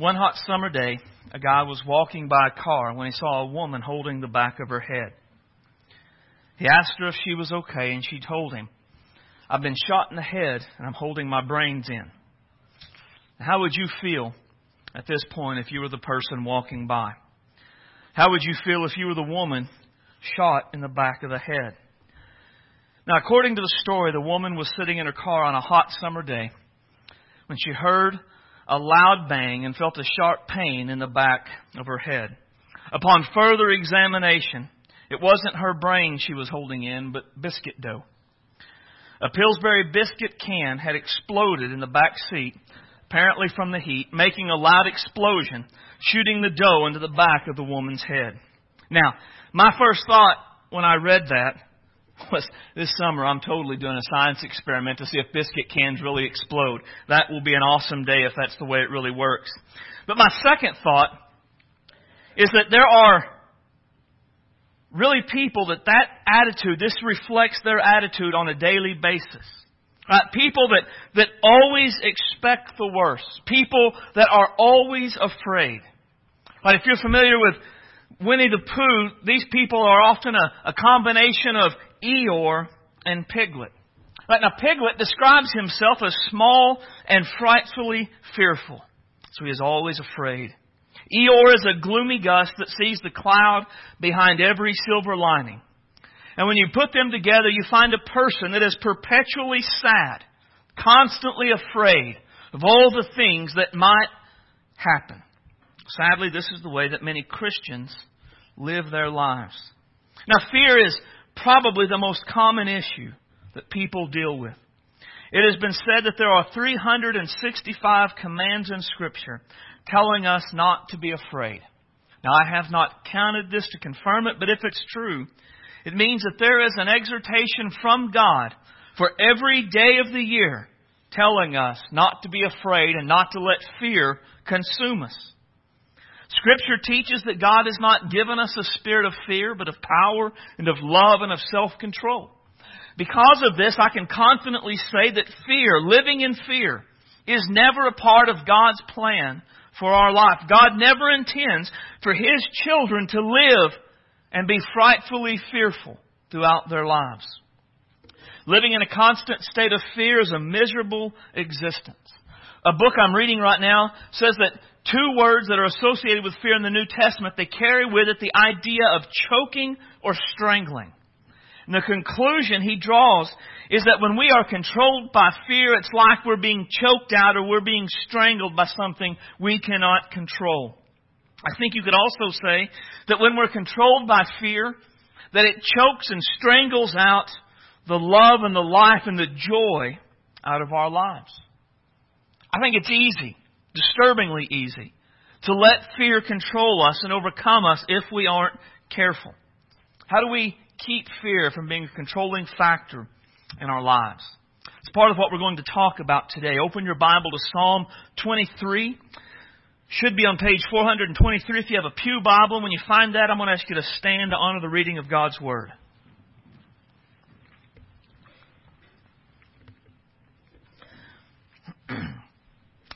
One hot summer day, a guy was walking by a car when he saw a woman holding the back of her head. He asked her if she was okay, and she told him, I've been shot in the head, and I'm holding my brains in. How would you feel at this point if you were the person walking by? How would you feel if you were the woman shot in the back of the head? Now, according to the story, the woman was sitting in her car on a hot summer day when she heard a loud bang and felt a sharp pain in the back of her head. Upon further examination, it wasn't her brain she was holding in, but biscuit dough. A Pillsbury biscuit can had exploded in the back seat, apparently from the heat, making a loud explosion, shooting the dough into the back of the woman's head. Now, my first thought when I read that was this summer I'm totally doing a science experiment to see if biscuit cans really explode. That will be an awesome day if that's the way it really works. But my second thought is that there are really people that that attitude, this reflects their attitude on a daily basis. People that, that always expect the worst. People that are always afraid. Right? If you're familiar with Winnie the Pooh, these people are often a, a combination of Eeyore and Piglet. Now, Piglet describes himself as small and frightfully fearful. So he is always afraid. Eeyore is a gloomy Gus that sees the cloud behind every silver lining. And when you put them together, you find a person that is perpetually sad, constantly afraid of all the things that might happen. Sadly, this is the way that many Christians live their lives. Now, fear is probably the most common issue that people deal with. It has been said that there are 365 commands in Scripture telling us not to be afraid. Now, I have not counted this to confirm it, but if it's true, it means that there is an exhortation from God for every day of the year telling us not to be afraid and not to let fear consume us. Scripture teaches that God has not given us a spirit of fear, but of power and of love and of self-control. Because of this, I can confidently say that fear, living in fear, is never a part of God's plan for our life. God never intends for His children to live and be frightfully fearful throughout their lives. Living in a constant state of fear is a miserable existence. A book I'm reading right now says that two words that are associated with fear in the New Testament, they carry with it the idea of choking or strangling. And the conclusion he draws is that when we are controlled by fear, it's like we're being choked out or we're being strangled by something we cannot control. I think you could also say that when we're controlled by fear, that it chokes and strangles out the love and the life and the joy out of our lives. I think it's easy disturbingly easy to let fear control us and overcome us if we aren't careful. How do we keep fear from being a controlling factor in our lives? It's part of what we're going to talk about today. Open your Bible to Psalm 23. Should be on page 423 if you have a Pew Bible. When you find that, I'm going to ask you to stand to honor the reading of God's Word.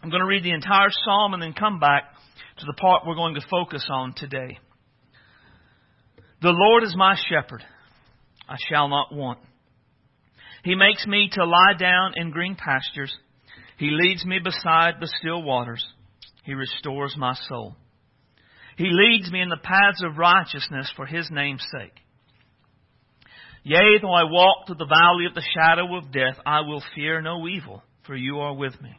I'm going to read the entire psalm and then come back to the part we're going to focus on today. The Lord is my shepherd. I shall not want. He makes me to lie down in green pastures. He leads me beside the still waters. He restores my soul. He leads me in the paths of righteousness for his name's sake. Yea, though I walk through the valley of the shadow of death, I will fear no evil, for you are with me.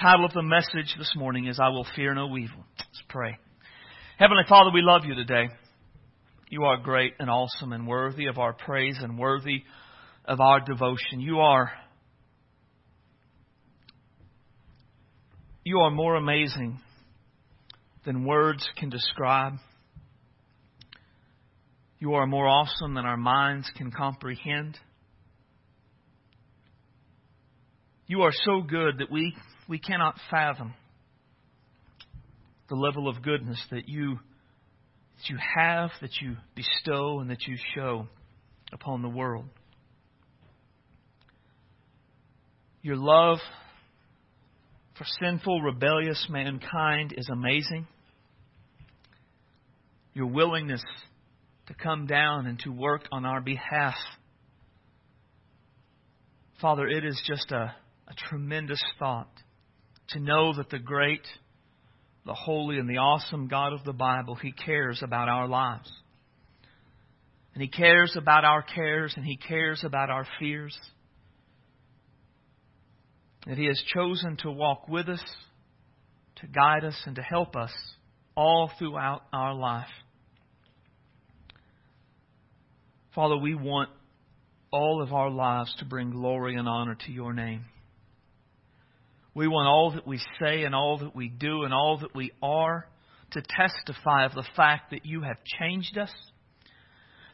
title of the message this morning is I Will Fear No Evil. Let's pray. Heavenly Father, we love you today. You are great and awesome and worthy of our praise and worthy of our devotion. You are you are more amazing than words can describe. You are more awesome than our minds can comprehend. You are so good that we, we cannot fathom the level of goodness that you, that you have, that you bestow, and that you show upon the world. Your love for sinful, rebellious mankind is amazing. Your willingness to come down and to work on our behalf. Father, it is just a, a tremendous thought to know that the great, the holy, and the awesome God of the Bible, He cares about our lives. And He cares about our cares, and He cares about our fears. That He has chosen to walk with us, to guide us, and to help us all throughout our life. Father, we want all of our lives to bring glory and honor to your name. We want all that we say and all that we do and all that we are to testify of the fact that you have changed us,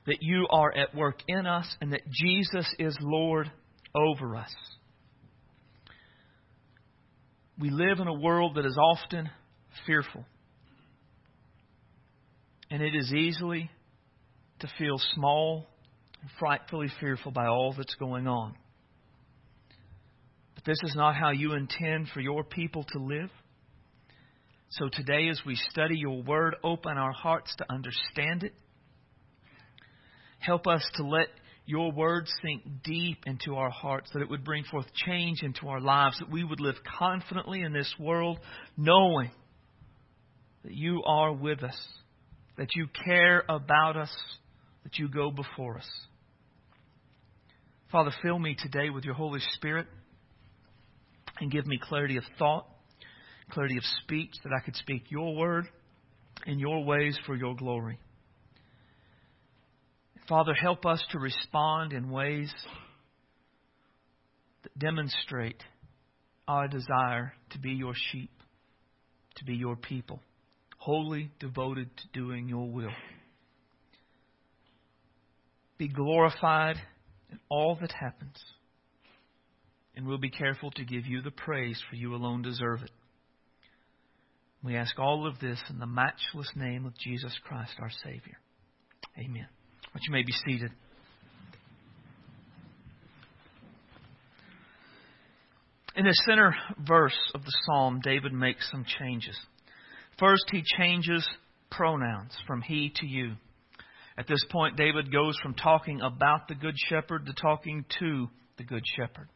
that you are at work in us, and that Jesus is Lord over us. We live in a world that is often fearful, and it is easily to feel small and frightfully fearful by all that's going on. This is not how you intend for your people to live. So today, as we study your word, open our hearts to understand it. Help us to let your word sink deep into our hearts, that it would bring forth change into our lives, that we would live confidently in this world, knowing that you are with us, that you care about us, that you go before us. Father, fill me today with your Holy Spirit and give me clarity of thought, clarity of speech, that I could speak your word in your ways for your glory. Father, help us to respond in ways that demonstrate our desire to be your sheep, to be your people, wholly devoted to doing your will be glorified in all that happens. And we'll be careful to give you the praise, for you alone deserve it. We ask all of this in the matchless name of Jesus Christ, our Savior. Amen. But you may be seated. In the center verse of the psalm, David makes some changes. First, he changes pronouns from he to you. At this point, David goes from talking about the Good Shepherd to talking to the Good Shepherd.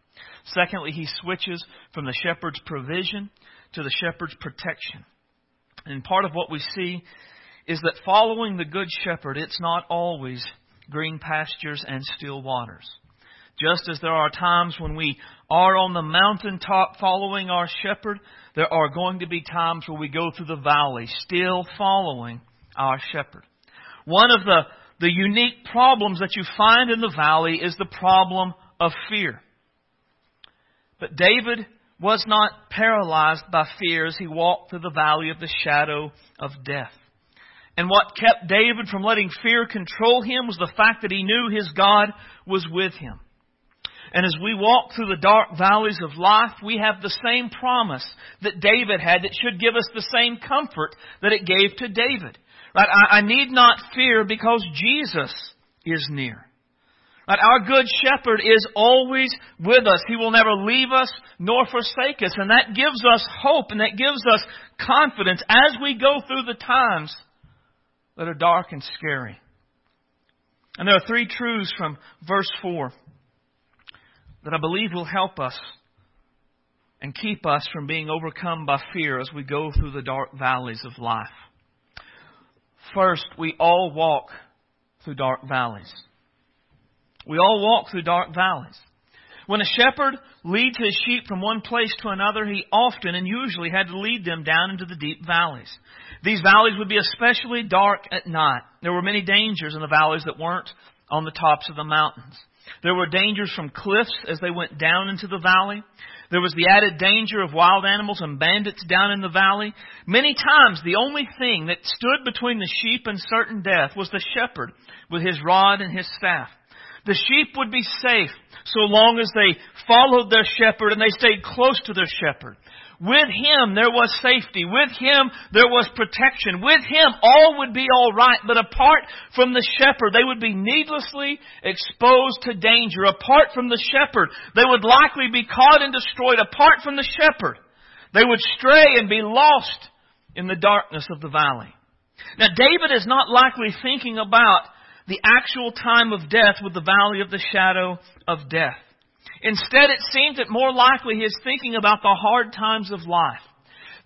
Secondly, he switches from the shepherd's provision to the shepherd's protection. And part of what we see is that following the Good Shepherd, it's not always green pastures and still waters. Just as there are times when we are on the mountaintop following our shepherd, there are going to be times where we go through the valley still following our shepherd. One of the, the unique problems that you find in the valley is the problem of fear. But David was not paralyzed by fear as he walked through the valley of the shadow of death. And what kept David from letting fear control him was the fact that he knew his God was with him. And as we walk through the dark valleys of life, we have the same promise that David had that should give us the same comfort that it gave to David. Right? I, I need not fear because Jesus is near. Our good shepherd is always with us. He will never leave us nor forsake us. And that gives us hope and that gives us confidence as we go through the times that are dark and scary. And there are three truths from verse 4 that I believe will help us and keep us from being overcome by fear as we go through the dark valleys of life. First, we all walk through dark valleys. We all walk through dark valleys. When a shepherd leads his sheep from one place to another, he often and usually had to lead them down into the deep valleys. These valleys would be especially dark at night. There were many dangers in the valleys that weren't on the tops of the mountains. There were dangers from cliffs as they went down into the valley. There was the added danger of wild animals and bandits down in the valley. Many times the only thing that stood between the sheep and certain death was the shepherd with his rod and his staff. The sheep would be safe so long as they followed their shepherd and they stayed close to their shepherd. With him there was safety. With him there was protection. With him all would be alright. But apart from the shepherd, they would be needlessly exposed to danger. Apart from the shepherd, they would likely be caught and destroyed. Apart from the shepherd, they would stray and be lost in the darkness of the valley. Now David is not likely thinking about the actual time of death with the valley of the shadow of death. Instead, it seems that more likely he is thinking about the hard times of life.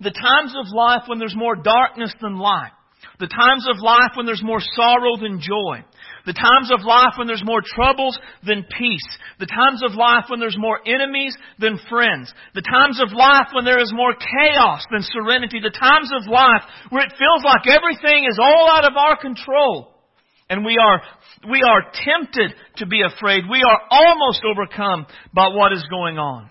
The times of life when there's more darkness than light. The times of life when there's more sorrow than joy. The times of life when there's more troubles than peace. The times of life when there's more enemies than friends. The times of life when there is more chaos than serenity. The times of life where it feels like everything is all out of our control. And we are, we are tempted to be afraid. We are almost overcome by what is going on.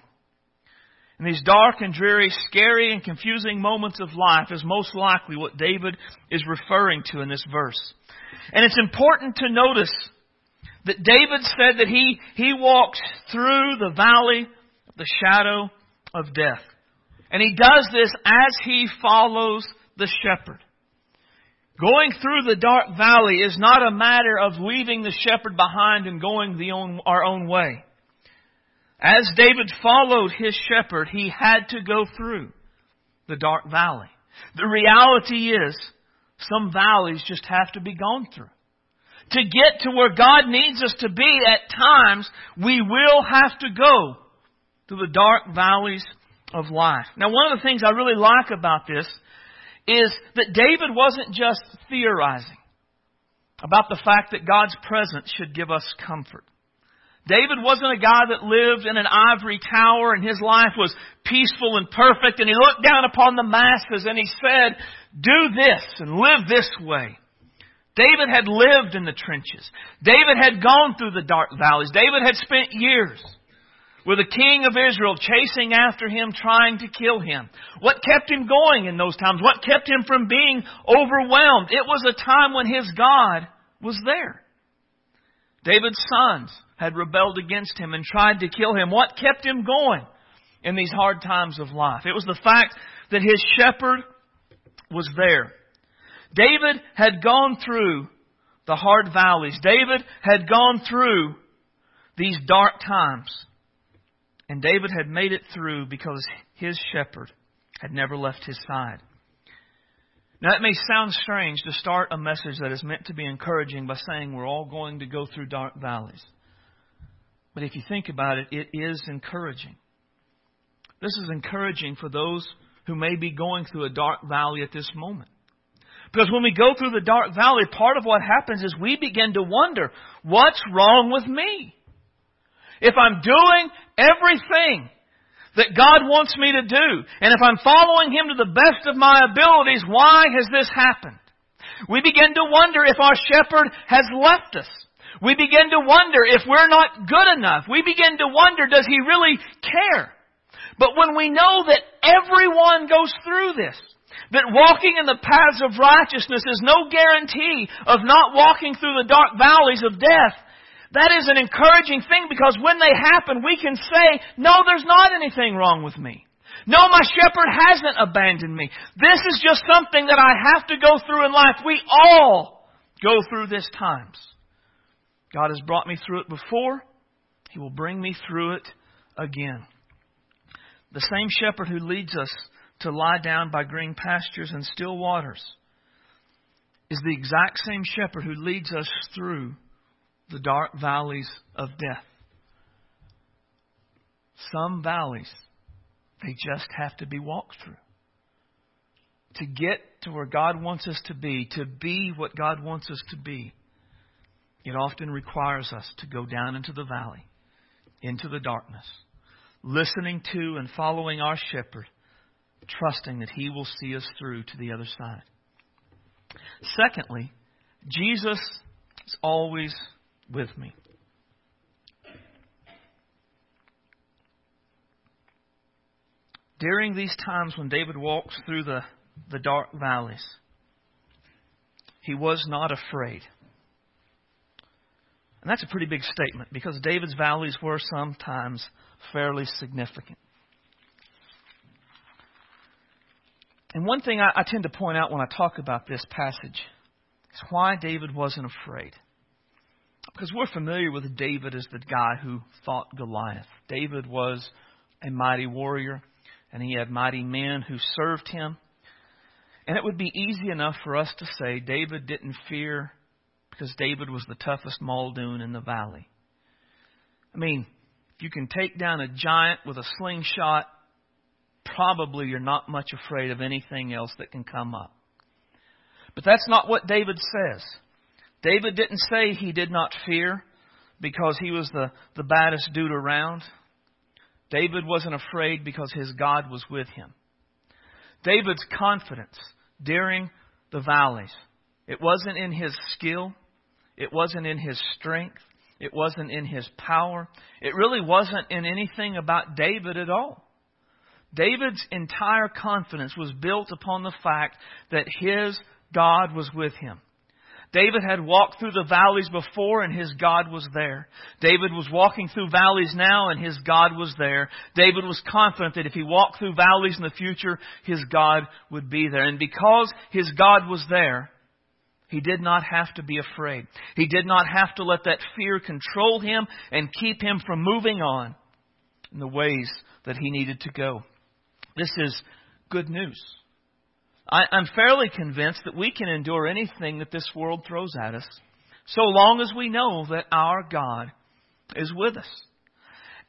And these dark and dreary, scary and confusing moments of life is most likely what David is referring to in this verse. And it's important to notice that David said that he, he walks through the valley of the shadow of death. And he does this as he follows the shepherd. Going through the dark valley is not a matter of leaving the shepherd behind and going own, our own way. As David followed his shepherd, he had to go through the dark valley. The reality is, some valleys just have to be gone through. To get to where God needs us to be at times, we will have to go through the dark valleys of life. Now one of the things I really like about this is that David wasn't just theorizing about the fact that God's presence should give us comfort. David wasn't a guy that lived in an ivory tower and his life was peaceful and perfect and he looked down upon the masses and he said, do this and live this way. David had lived in the trenches. David had gone through the dark valleys. David had spent years with the king of Israel chasing after him, trying to kill him. What kept him going in those times? What kept him from being overwhelmed? It was a time when his God was there. David's sons had rebelled against him and tried to kill him. What kept him going in these hard times of life? It was the fact that his shepherd was there. David had gone through the hard valleys. David had gone through these dark times. And David had made it through because his shepherd had never left his side. Now, it may sound strange to start a message that is meant to be encouraging by saying we're all going to go through dark valleys. But if you think about it, it is encouraging. This is encouraging for those who may be going through a dark valley at this moment. Because when we go through the dark valley, part of what happens is we begin to wonder, what's wrong with me? If I'm doing everything that God wants me to do, and if I'm following Him to the best of my abilities, why has this happened? We begin to wonder if our shepherd has left us. We begin to wonder if we're not good enough. We begin to wonder, does He really care? But when we know that everyone goes through this, that walking in the paths of righteousness is no guarantee of not walking through the dark valleys of death, that is an encouraging thing because when they happen, we can say, no, there's not anything wrong with me. No, my shepherd hasn't abandoned me. This is just something that I have to go through in life. We all go through this times. God has brought me through it before. He will bring me through it again. The same shepherd who leads us to lie down by green pastures and still waters is the exact same shepherd who leads us through the dark valleys of death. Some valleys, they just have to be walked through. To get to where God wants us to be, to be what God wants us to be, it often requires us to go down into the valley, into the darkness, listening to and following our shepherd, trusting that he will see us through to the other side. Secondly, Jesus is always with me. during these times when David walks through the, the dark valleys, he was not afraid. And that's a pretty big statement because David's valleys were sometimes fairly significant. And one thing I, I, tend to point out when I talk about this passage is why David wasn't afraid. Because we're familiar with David as the guy who fought Goliath. David was a mighty warrior, and he had mighty men who served him. And it would be easy enough for us to say David didn't fear because David was the toughest Muldoon in the valley. I mean, if you can take down a giant with a slingshot, probably you're not much afraid of anything else that can come up. But that's not what David says. David didn't say he did not fear because he was the, the baddest dude around. David wasn't afraid because his God was with him. David's confidence during the valleys, it wasn't in his skill, it wasn't in his strength, it wasn't in his power, it really wasn't in anything about David at all. David's entire confidence was built upon the fact that his God was with him. David had walked through the valleys before and his God was there. David was walking through valleys now and his God was there. David was confident that if he walked through valleys in the future, his God would be there. And because his God was there, he did not have to be afraid. He did not have to let that fear control him and keep him from moving on in the ways that he needed to go. This is good news. I, I'm fairly convinced that we can endure anything that this world throws at us so long as we know that our God is with us.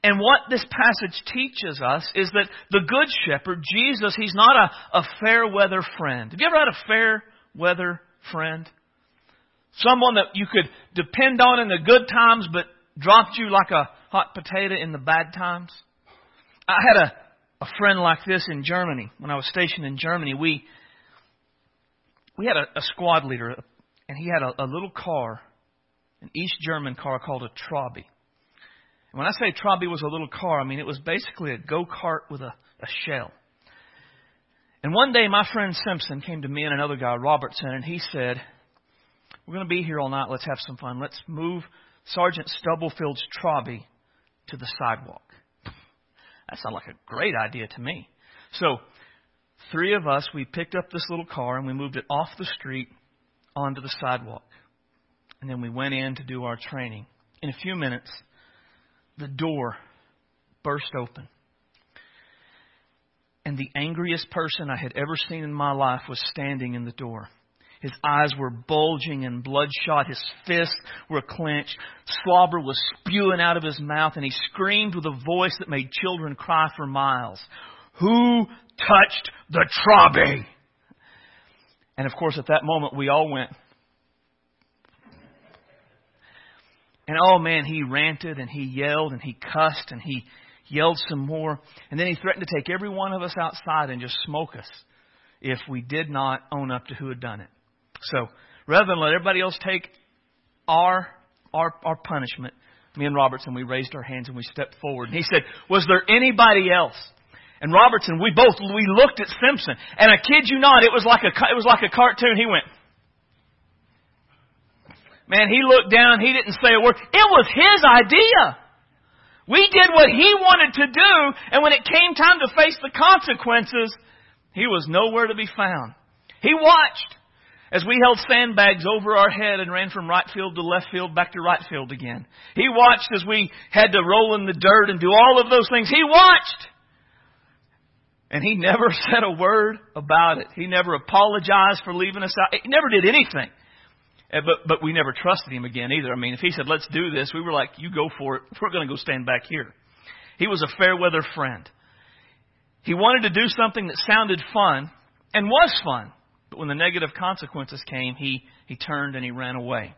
And what this passage teaches us is that the Good Shepherd, Jesus, he's not a, a fair weather friend. Have you ever had a fair weather friend? Someone that you could depend on in the good times but dropped you like a hot potato in the bad times? I had a, a friend like this in Germany. When I was stationed in Germany, we we had a, a squad leader, and he had a, a little car, an East German car called a Trabi. And when I say Trabi was a little car, I mean it was basically a go kart with a, a shell. And one day, my friend Simpson came to me and another guy, Robertson, and he said, We're going to be here all night. Let's have some fun. Let's move Sergeant Stubblefield's Trabi to the sidewalk. That sounded like a great idea to me. So three of us, we picked up this little car and we moved it off the street onto the sidewalk. And then we went in to do our training. In a few minutes, the door burst open. And the angriest person I had ever seen in my life was standing in the door. His eyes were bulging and bloodshot. His fists were clenched. Slobber was spewing out of his mouth, and he screamed with a voice that made children cry for miles. Who touched the Trabi? And of course, at that moment, we all went. And oh man, he ranted and he yelled and he cussed and he yelled some more. And then he threatened to take every one of us outside and just smoke us if we did not own up to who had done it. So rather than let everybody else take our our our punishment, me and Robertson we raised our hands and we stepped forward. And he said, "Was there anybody else?" And Robertson, we both we looked at Simpson, and I kid you not, it was like a it was like a cartoon. He went, man, he looked down, he didn't say a word. It was his idea. We did what he wanted to do, and when it came time to face the consequences, he was nowhere to be found. He watched as we held sandbags over our head and ran from right field to left field back to right field again. He watched as we had to roll in the dirt and do all of those things. He watched. And he never said a word about it. He never apologized for leaving us out. He never did anything. But, but we never trusted him again either. I mean, if he said, let's do this, we were like, you go for it. We're going to go stand back here. He was a fair weather friend. He wanted to do something that sounded fun and was fun. But when the negative consequences came, he, he turned and he ran away.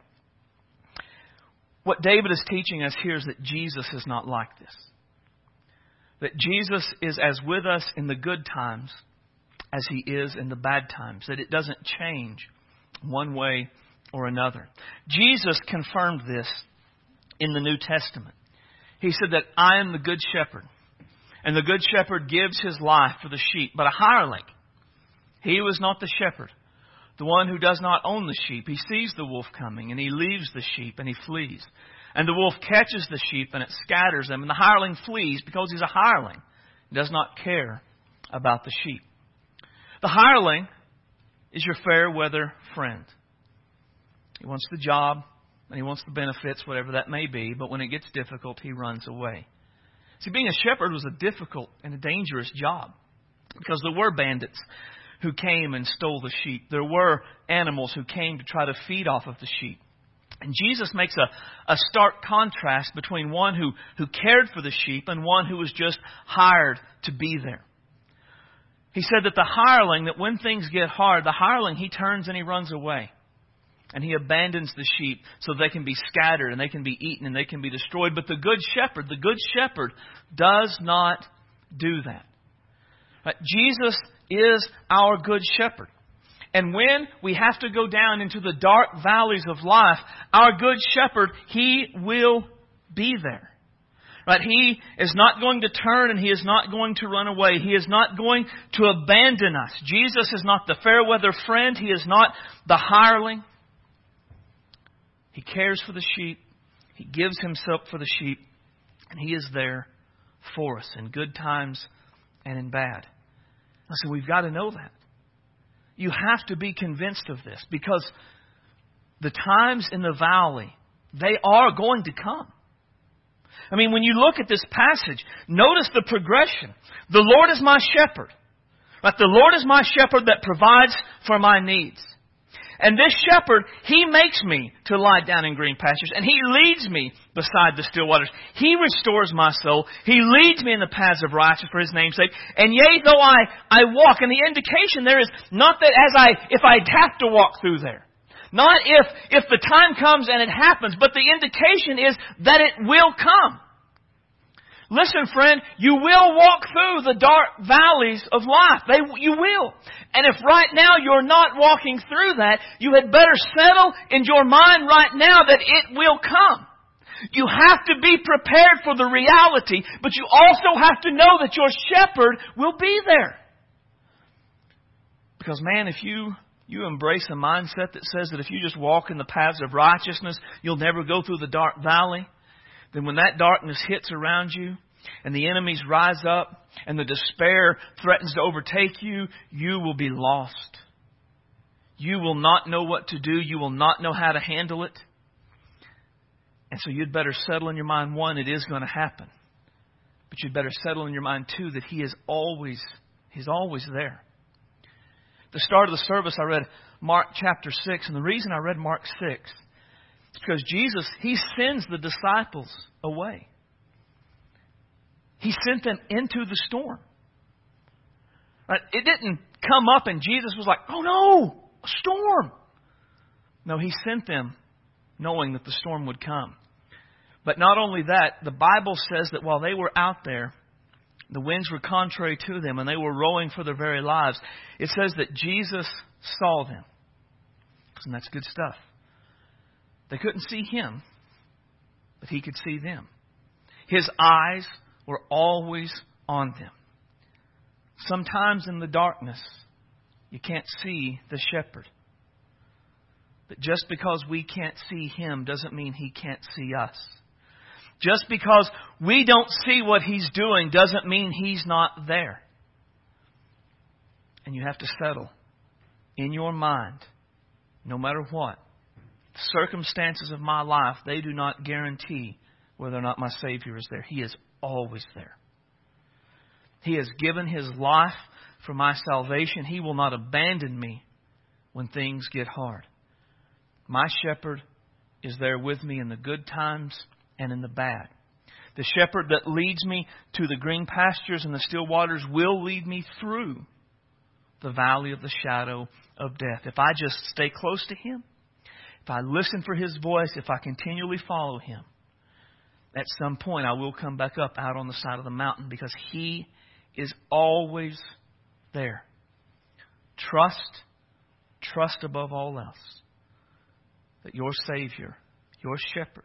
What David is teaching us here is that Jesus is not like this that Jesus is as with us in the good times as he is in the bad times, that it doesn't change one way or another. Jesus confirmed this in the New Testament. He said that I am the good shepherd. And the good shepherd gives his life for the sheep. But a hireling, he was not the shepherd, the one who does not own the sheep. He sees the wolf coming and he leaves the sheep and he flees. And the wolf catches the sheep and it scatters them. And the hireling flees because he's a hireling. He does not care about the sheep. The hireling is your fair weather friend. He wants the job and he wants the benefits, whatever that may be, but when it gets difficult, he runs away. See, being a shepherd was a difficult and a dangerous job because there were bandits who came and stole the sheep. There were animals who came to try to feed off of the sheep. And Jesus makes a, a stark contrast between one who, who cared for the sheep and one who was just hired to be there. He said that the hireling, that when things get hard, the hireling, he turns and he runs away. And he abandons the sheep so they can be scattered and they can be eaten and they can be destroyed. But the good shepherd, the good shepherd does not do that. Jesus is our good shepherd. And when we have to go down into the dark valleys of life, our good shepherd, he will be there. Right? He is not going to turn and he is not going to run away. He is not going to abandon us. Jesus is not the fair weather friend. He is not the hireling. He cares for the sheep. He gives himself for the sheep. And he is there for us in good times and in bad. Listen, we've got to know that. You have to be convinced of this because the times in the valley, they are going to come. I mean, when you look at this passage, notice the progression. The Lord is my shepherd. Right? The Lord is my shepherd that provides for my needs. And this shepherd, he makes me to lie down in green pastures, and he leads me beside the still waters. He restores my soul. He leads me in the paths of righteousness for his name's sake. And yea, though I, I walk, and the indication there is not that as I, if I have to walk through there. Not if, if the time comes and it happens, but the indication is that it will come. Listen, friend, you will walk through the dark valleys of life. They, you will. And if right now you're not walking through that, you had better settle in your mind right now that it will come. You have to be prepared for the reality, but you also have to know that your shepherd will be there. Because man, if you you embrace a mindset that says that if you just walk in the paths of righteousness, you'll never go through the dark valley, then when that darkness hits around you and the enemies rise up and the despair threatens to overtake you, you will be lost. You will not know what to do. You will not know how to handle it. And so you'd better settle in your mind, one, it is going to happen. But you'd better settle in your mind, two, that He is always, He's always there. the start of the service, I read Mark chapter 6. And the reason I read Mark 6 is because Jesus, He sends the disciples away. He sent them into the storm. It didn't come up and Jesus was like, oh no, a storm. No, He sent them knowing that the storm would come. But not only that, the Bible says that while they were out there, the winds were contrary to them and they were rowing for their very lives. It says that Jesus saw them. And that's good stuff. They couldn't see him, but he could see them. His eyes were always on them. Sometimes in the darkness, you can't see the shepherd. But just because we can't see him doesn't mean he can't see us. Just because we don't see what he's doing doesn't mean he's not there. And you have to settle in your mind, no matter what. The circumstances of my life, they do not guarantee whether or not my Savior is there. He is always there. He has given his life for my salvation. He will not abandon me when things get hard. My shepherd is there with me in the good times and in the bad. The shepherd that leads me to the green pastures and the still waters will lead me through the valley of the shadow of death. If I just stay close to him, if I listen for his voice, if I continually follow him, at some point I will come back up out on the side of the mountain because he is always there. Trust, trust above all else that your Savior, your shepherd,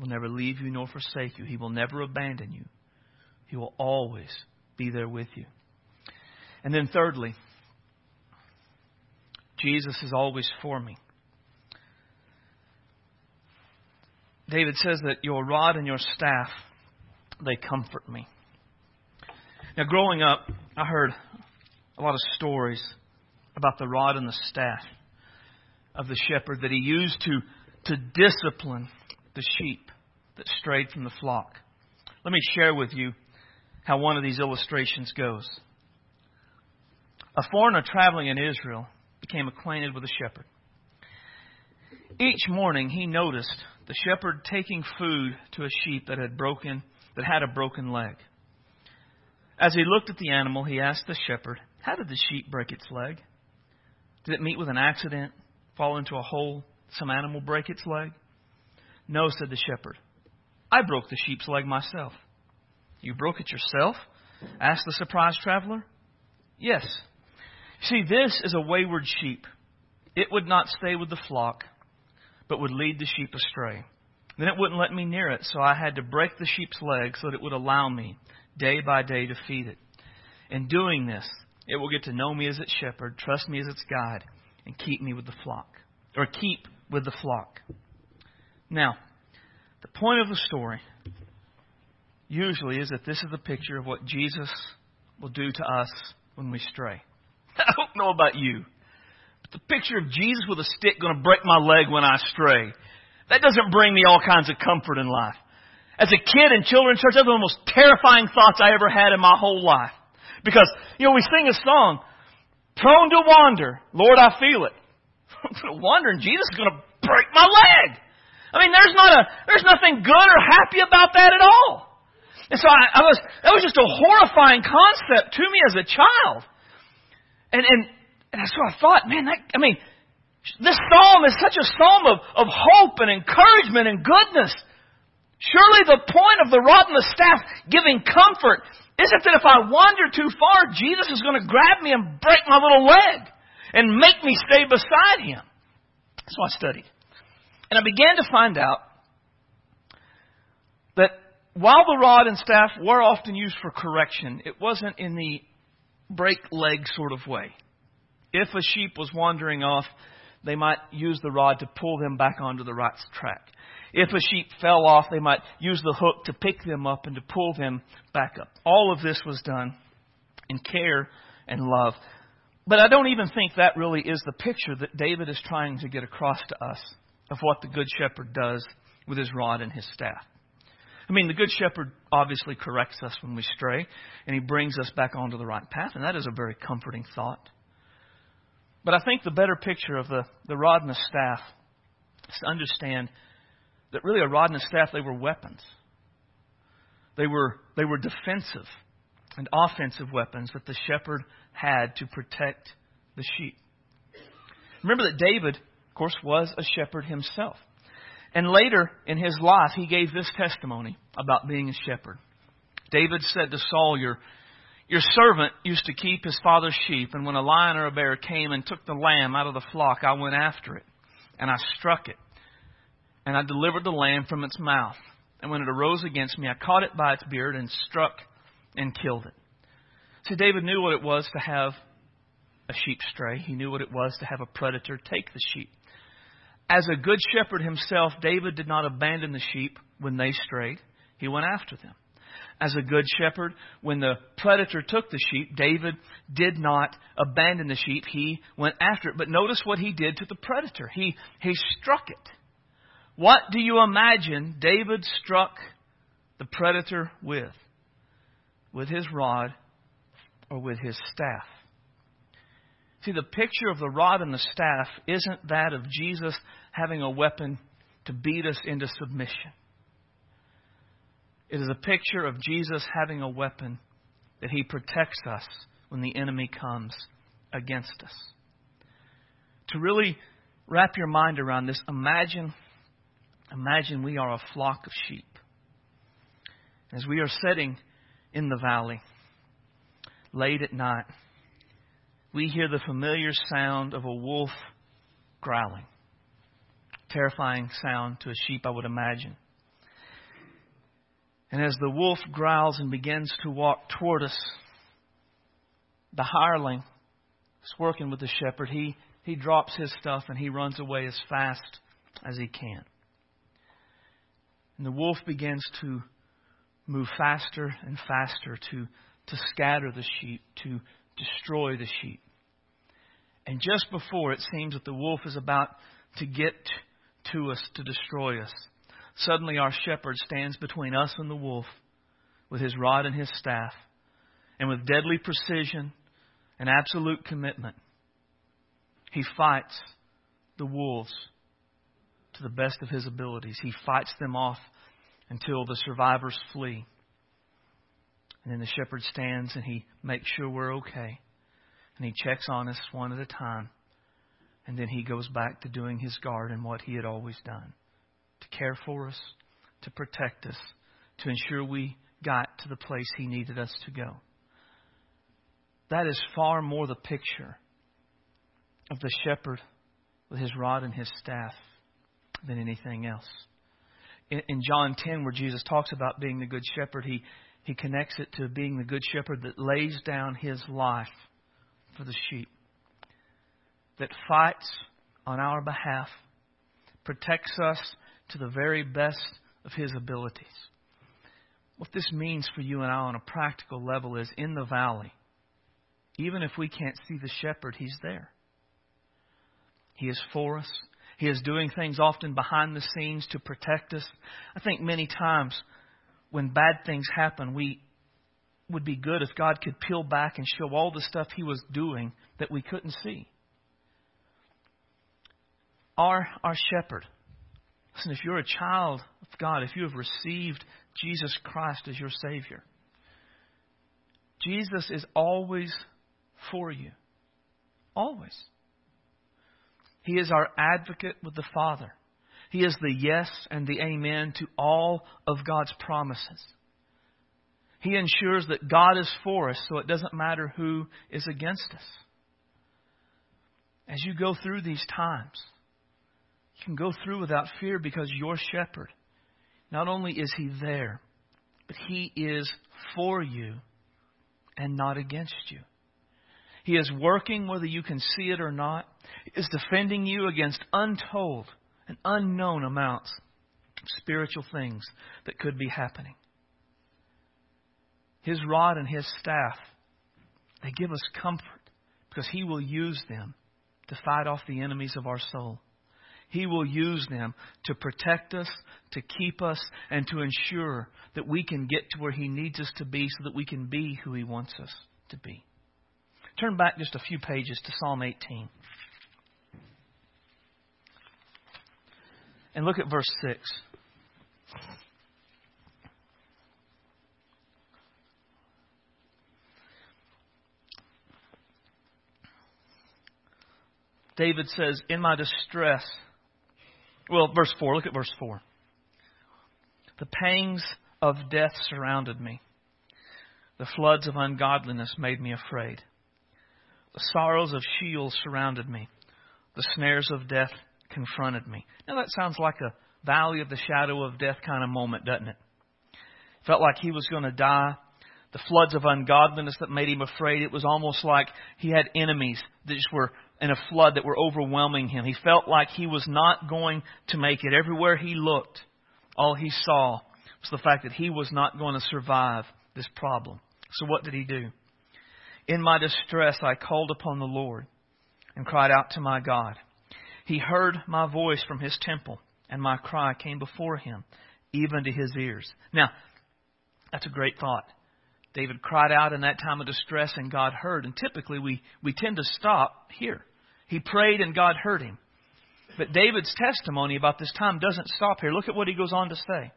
will never leave you nor forsake you. He will never abandon you. He will always be there with you. And then, thirdly, Jesus is always for me. David says that your rod and your staff, they comfort me. Now, growing up, I heard a lot of stories about the rod and the staff of the shepherd that he used to, to discipline the sheep that strayed from the flock. Let me share with you how one of these illustrations goes. A foreigner traveling in Israel became acquainted with a shepherd. Each morning he noticed the shepherd taking food to a sheep that had broken that had a broken leg. As he looked at the animal, he asked the shepherd, How did the sheep break its leg? Did it meet with an accident, fall into a hole, some animal break its leg? No, said the shepherd. I broke the sheep's leg myself. You broke it yourself? asked the surprised traveler. Yes. See, this is a wayward sheep. It would not stay with the flock, but would lead the sheep astray. Then it wouldn't let me near it, so I had to break the sheep's leg so that it would allow me, day by day, to feed it. In doing this, it will get to know me as its shepherd, trust me as its guide, and keep me with the flock, or keep with the flock. Now, the point of the story usually is that this is a picture of what Jesus will do to us when we stray. I don't know about you, the picture of Jesus with a stick going to break my leg when I stray, that doesn't bring me all kinds of comfort in life. As a kid in children's church, that's one of the most terrifying thoughts I ever had in my whole life. Because, you know, we sing a song, prone to wander, Lord, I feel it. Wandering, Jesus is going to break my leg. I mean, there's not a, there's nothing good or happy about that at all. And so I, I was, that was just a horrifying concept to me as a child. And, and, and so I thought, man, that, I mean, this psalm is such a psalm of, of hope and encouragement and goodness. Surely the point of the rod and the staff giving comfort isn't that if I wander too far, Jesus is going to grab me and break my little leg and make me stay beside him. So I studied. And I began to find out that while the rod and staff were often used for correction, it wasn't in the break leg sort of way. If a sheep was wandering off, they might use the rod to pull them back onto the right track. If a sheep fell off, they might use the hook to pick them up and to pull them back up. All of this was done in care and love. But I don't even think that really is the picture that David is trying to get across to us of what the Good Shepherd does with his rod and his staff. I mean, the Good Shepherd obviously corrects us when we stray, and he brings us back onto the right path, and that is a very comforting thought. But I think the better picture of the, the rod and the staff is to understand that really a rod and a staff, they were weapons. They were, they were defensive and offensive weapons that the shepherd had to protect the sheep. Remember that David of course, was a shepherd himself. And later in his life, he gave this testimony about being a shepherd. David said to Saul, Your, your servant used to keep his father's sheep, and when a lion or a bear came and took the lamb out of the flock, I went after it, and I struck it, and I delivered the lamb from its mouth. And when it arose against me, I caught it by its beard and struck and killed it. See, David knew what it was to have a sheep stray. He knew what it was to have a predator take the sheep. As a good shepherd himself, David did not abandon the sheep when they strayed. He went after them. As a good shepherd, when the predator took the sheep, David did not abandon the sheep. He went after it. But notice what he did to the predator. He, he struck it. What do you imagine David struck the predator with? With his rod or with his staff? See, the picture of the rod and the staff isn't that of Jesus having a weapon to beat us into submission. It is a picture of Jesus having a weapon that he protects us when the enemy comes against us. To really wrap your mind around this, imagine imagine we are a flock of sheep. As we are sitting in the valley late at night, we hear the familiar sound of a wolf growling. Terrifying sound to a sheep, I would imagine. And as the wolf growls and begins to walk toward us, the hireling is working with the shepherd. He, he drops his stuff and he runs away as fast as he can. And the wolf begins to move faster and faster to, to scatter the sheep, to destroy the sheep. And just before it seems that the wolf is about to get to us to destroy us, suddenly our shepherd stands between us and the wolf with his rod and his staff. And with deadly precision and absolute commitment, he fights the wolves to the best of his abilities. He fights them off until the survivors flee. And then the shepherd stands and he makes sure we're okay. And he checks on us one at a time. And then he goes back to doing his guard and what he had always done to care for us, to protect us, to ensure we got to the place he needed us to go. That is far more the picture of the shepherd with his rod and his staff than anything else. In, in John 10, where Jesus talks about being the good shepherd, he, he connects it to being the good shepherd that lays down his life for the sheep, that fights on our behalf, protects us to the very best of his abilities. What this means for you and I on a practical level is in the valley, even if we can't see the shepherd, he's there. He is for us. He is doing things often behind the scenes to protect us. I think many times when bad things happen, we would be good if God could peel back and show all the stuff He was doing that we couldn't see. Our, our shepherd. Listen, if you're a child of God, if you have received Jesus Christ as your Savior, Jesus is always for you. Always. He is our advocate with the Father. He is the yes and the amen to all of God's promises. He ensures that God is for us, so it doesn't matter who is against us. As you go through these times, can go through without fear because your shepherd, not only is he there, but he is for you and not against you. He is working whether you can see it or not. He is defending you against untold and unknown amounts of spiritual things that could be happening. His rod and his staff, they give us comfort because he will use them to fight off the enemies of our soul. He will use them to protect us, to keep us, and to ensure that we can get to where He needs us to be so that we can be who He wants us to be. Turn back just a few pages to Psalm 18. And look at verse 6. David says, In my distress, well, verse 4, look at verse 4. The pangs of death surrounded me. The floods of ungodliness made me afraid. The sorrows of Sheol surrounded me. The snares of death confronted me. Now that sounds like a valley of the shadow of death kind of moment, doesn't it? Felt like he was going to die. The floods of ungodliness that made him afraid. It was almost like he had enemies that just were in a flood that were overwhelming him. He felt like he was not going to make it. Everywhere he looked, all he saw was the fact that he was not going to survive this problem. So what did he do? In my distress, I called upon the Lord and cried out to my God. He heard my voice from his temple, and my cry came before him, even to his ears. Now, that's a great thought. David cried out in that time of distress, and God heard. And typically, we, we tend to stop here. He prayed, and God heard him. But David's testimony about this time doesn't stop here. Look at what he goes on to say.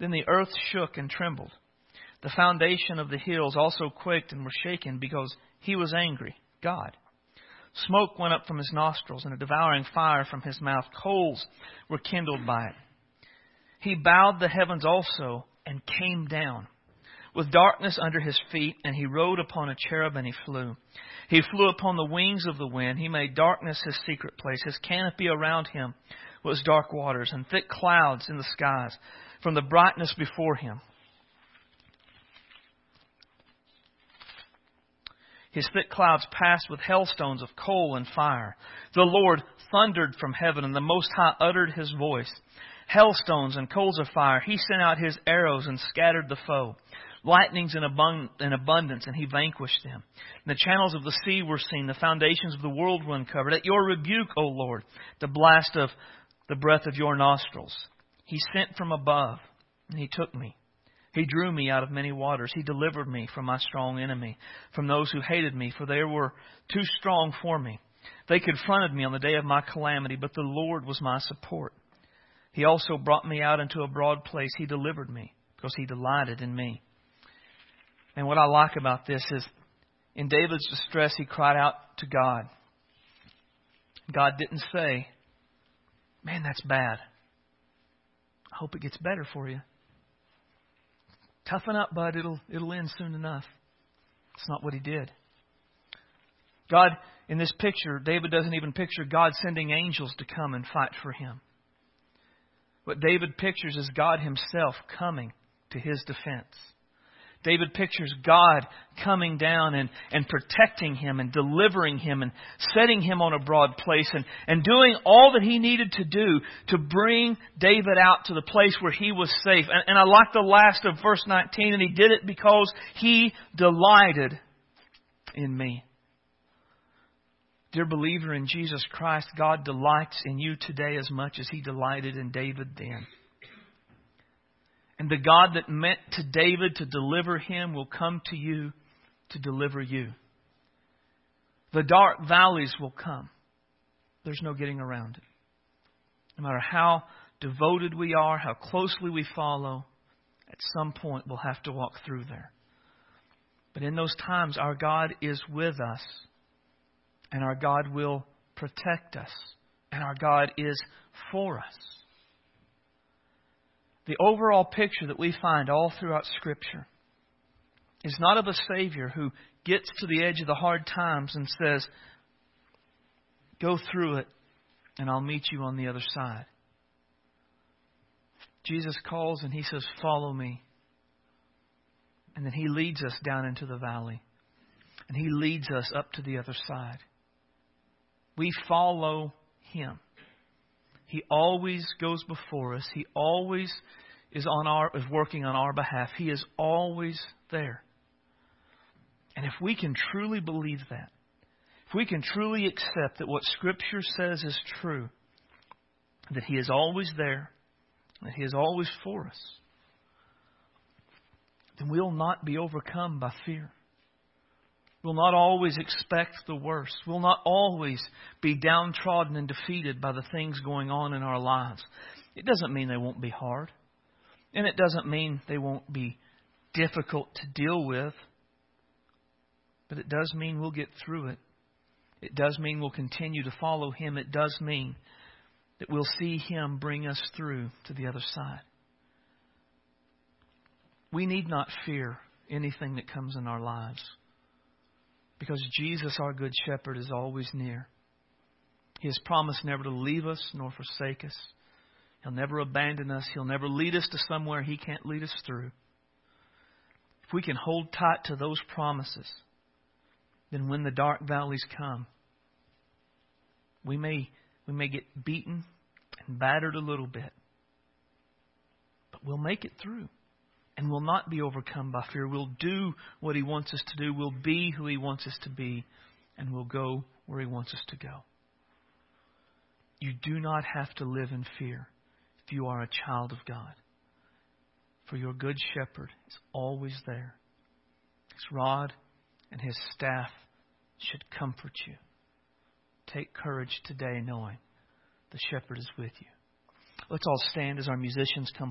Then the earth shook and trembled. The foundation of the hills also quaked and were shaken because he was angry, God. Smoke went up from his nostrils and a devouring fire from his mouth. Coals were kindled by it. He bowed the heavens also and came down. With darkness under his feet, and he rode upon a cherub and he flew. He flew upon the wings of the wind. He made darkness his secret place, his canopy around him was dark waters and thick clouds in the skies from the brightness before him. His thick clouds passed with hailstones of coal and fire. The Lord thundered from heaven, and the Most High uttered his voice. Hailstones and coals of fire. He sent out his arrows and scattered the foe. Lightnings in, abundance, and he vanquished them. And the channels of the sea were seen. The foundations of the world were uncovered. At your rebuke, O Lord, the blast of the breath of your nostrils. He sent from above, and he took me. He drew me out of many waters. He delivered me from my strong enemy, from those who hated me, for they were too strong for me. They confronted me on the day of my calamity, but the Lord was my support. He also brought me out into a broad place. He delivered me because he delighted in me. And what I like about this is in David's distress, he cried out to God. God didn't say, Man, that's bad. I hope it gets better for you. Toughen up, bud. It'll, it'll end soon enough. It's not what he did. God, in this picture, David doesn't even picture God sending angels to come and fight for him. What David pictures is God himself coming to his defense. David pictures God coming down and, and protecting him and delivering him and setting him on a broad place and, and doing all that he needed to do to bring David out to the place where he was safe. And, and I like the last of verse 19, and he did it because he delighted in me. Dear believer in Jesus Christ, God delights in you today as much as he delighted in David then. And the God that meant to David to deliver him will come to you to deliver you. The dark valleys will come. There's no getting around it. No matter how devoted we are, how closely we follow, at some point we'll have to walk through there. But in those times, our God is with us, and our God will protect us, and our God is for us the overall picture that we find all throughout Scripture is not of a Savior who gets to the edge of the hard times and says, Go through it, and I'll meet you on the other side. Jesus calls and he says, Follow me. And then he leads us down into the valley. And he leads us up to the other side. We follow him. He always goes before us. He always is on our is working on our behalf. He is always there. And if we can truly believe that, if we can truly accept that what Scripture says is true, that He is always there, that He is always for us, then we'll not be overcome by fear. We'll not always expect the worst. We'll not always be downtrodden and defeated by the things going on in our lives. It doesn't mean they won't be hard. And it doesn't mean they won't be difficult to deal with. But it does mean we'll get through it. It does mean we'll continue to follow Him. It does mean that we'll see Him bring us through to the other side. We need not fear anything that comes in our lives. Because Jesus, our Good Shepherd, is always near. He has promised never to leave us nor forsake us. He'll never abandon us. He'll never lead us to somewhere He can't lead us through. If we can hold tight to those promises, then when the dark valleys come, we may, we may get beaten and battered a little bit, but we'll make it through and will not be overcome by fear. We'll do what He wants us to do. We'll be who He wants us to be. And we'll go where He wants us to go. You do not have to live in fear if you are a child of God. For your good shepherd is always there. His rod and his staff should comfort you. Take courage today knowing the shepherd is with you. Let's all stand as our musicians come.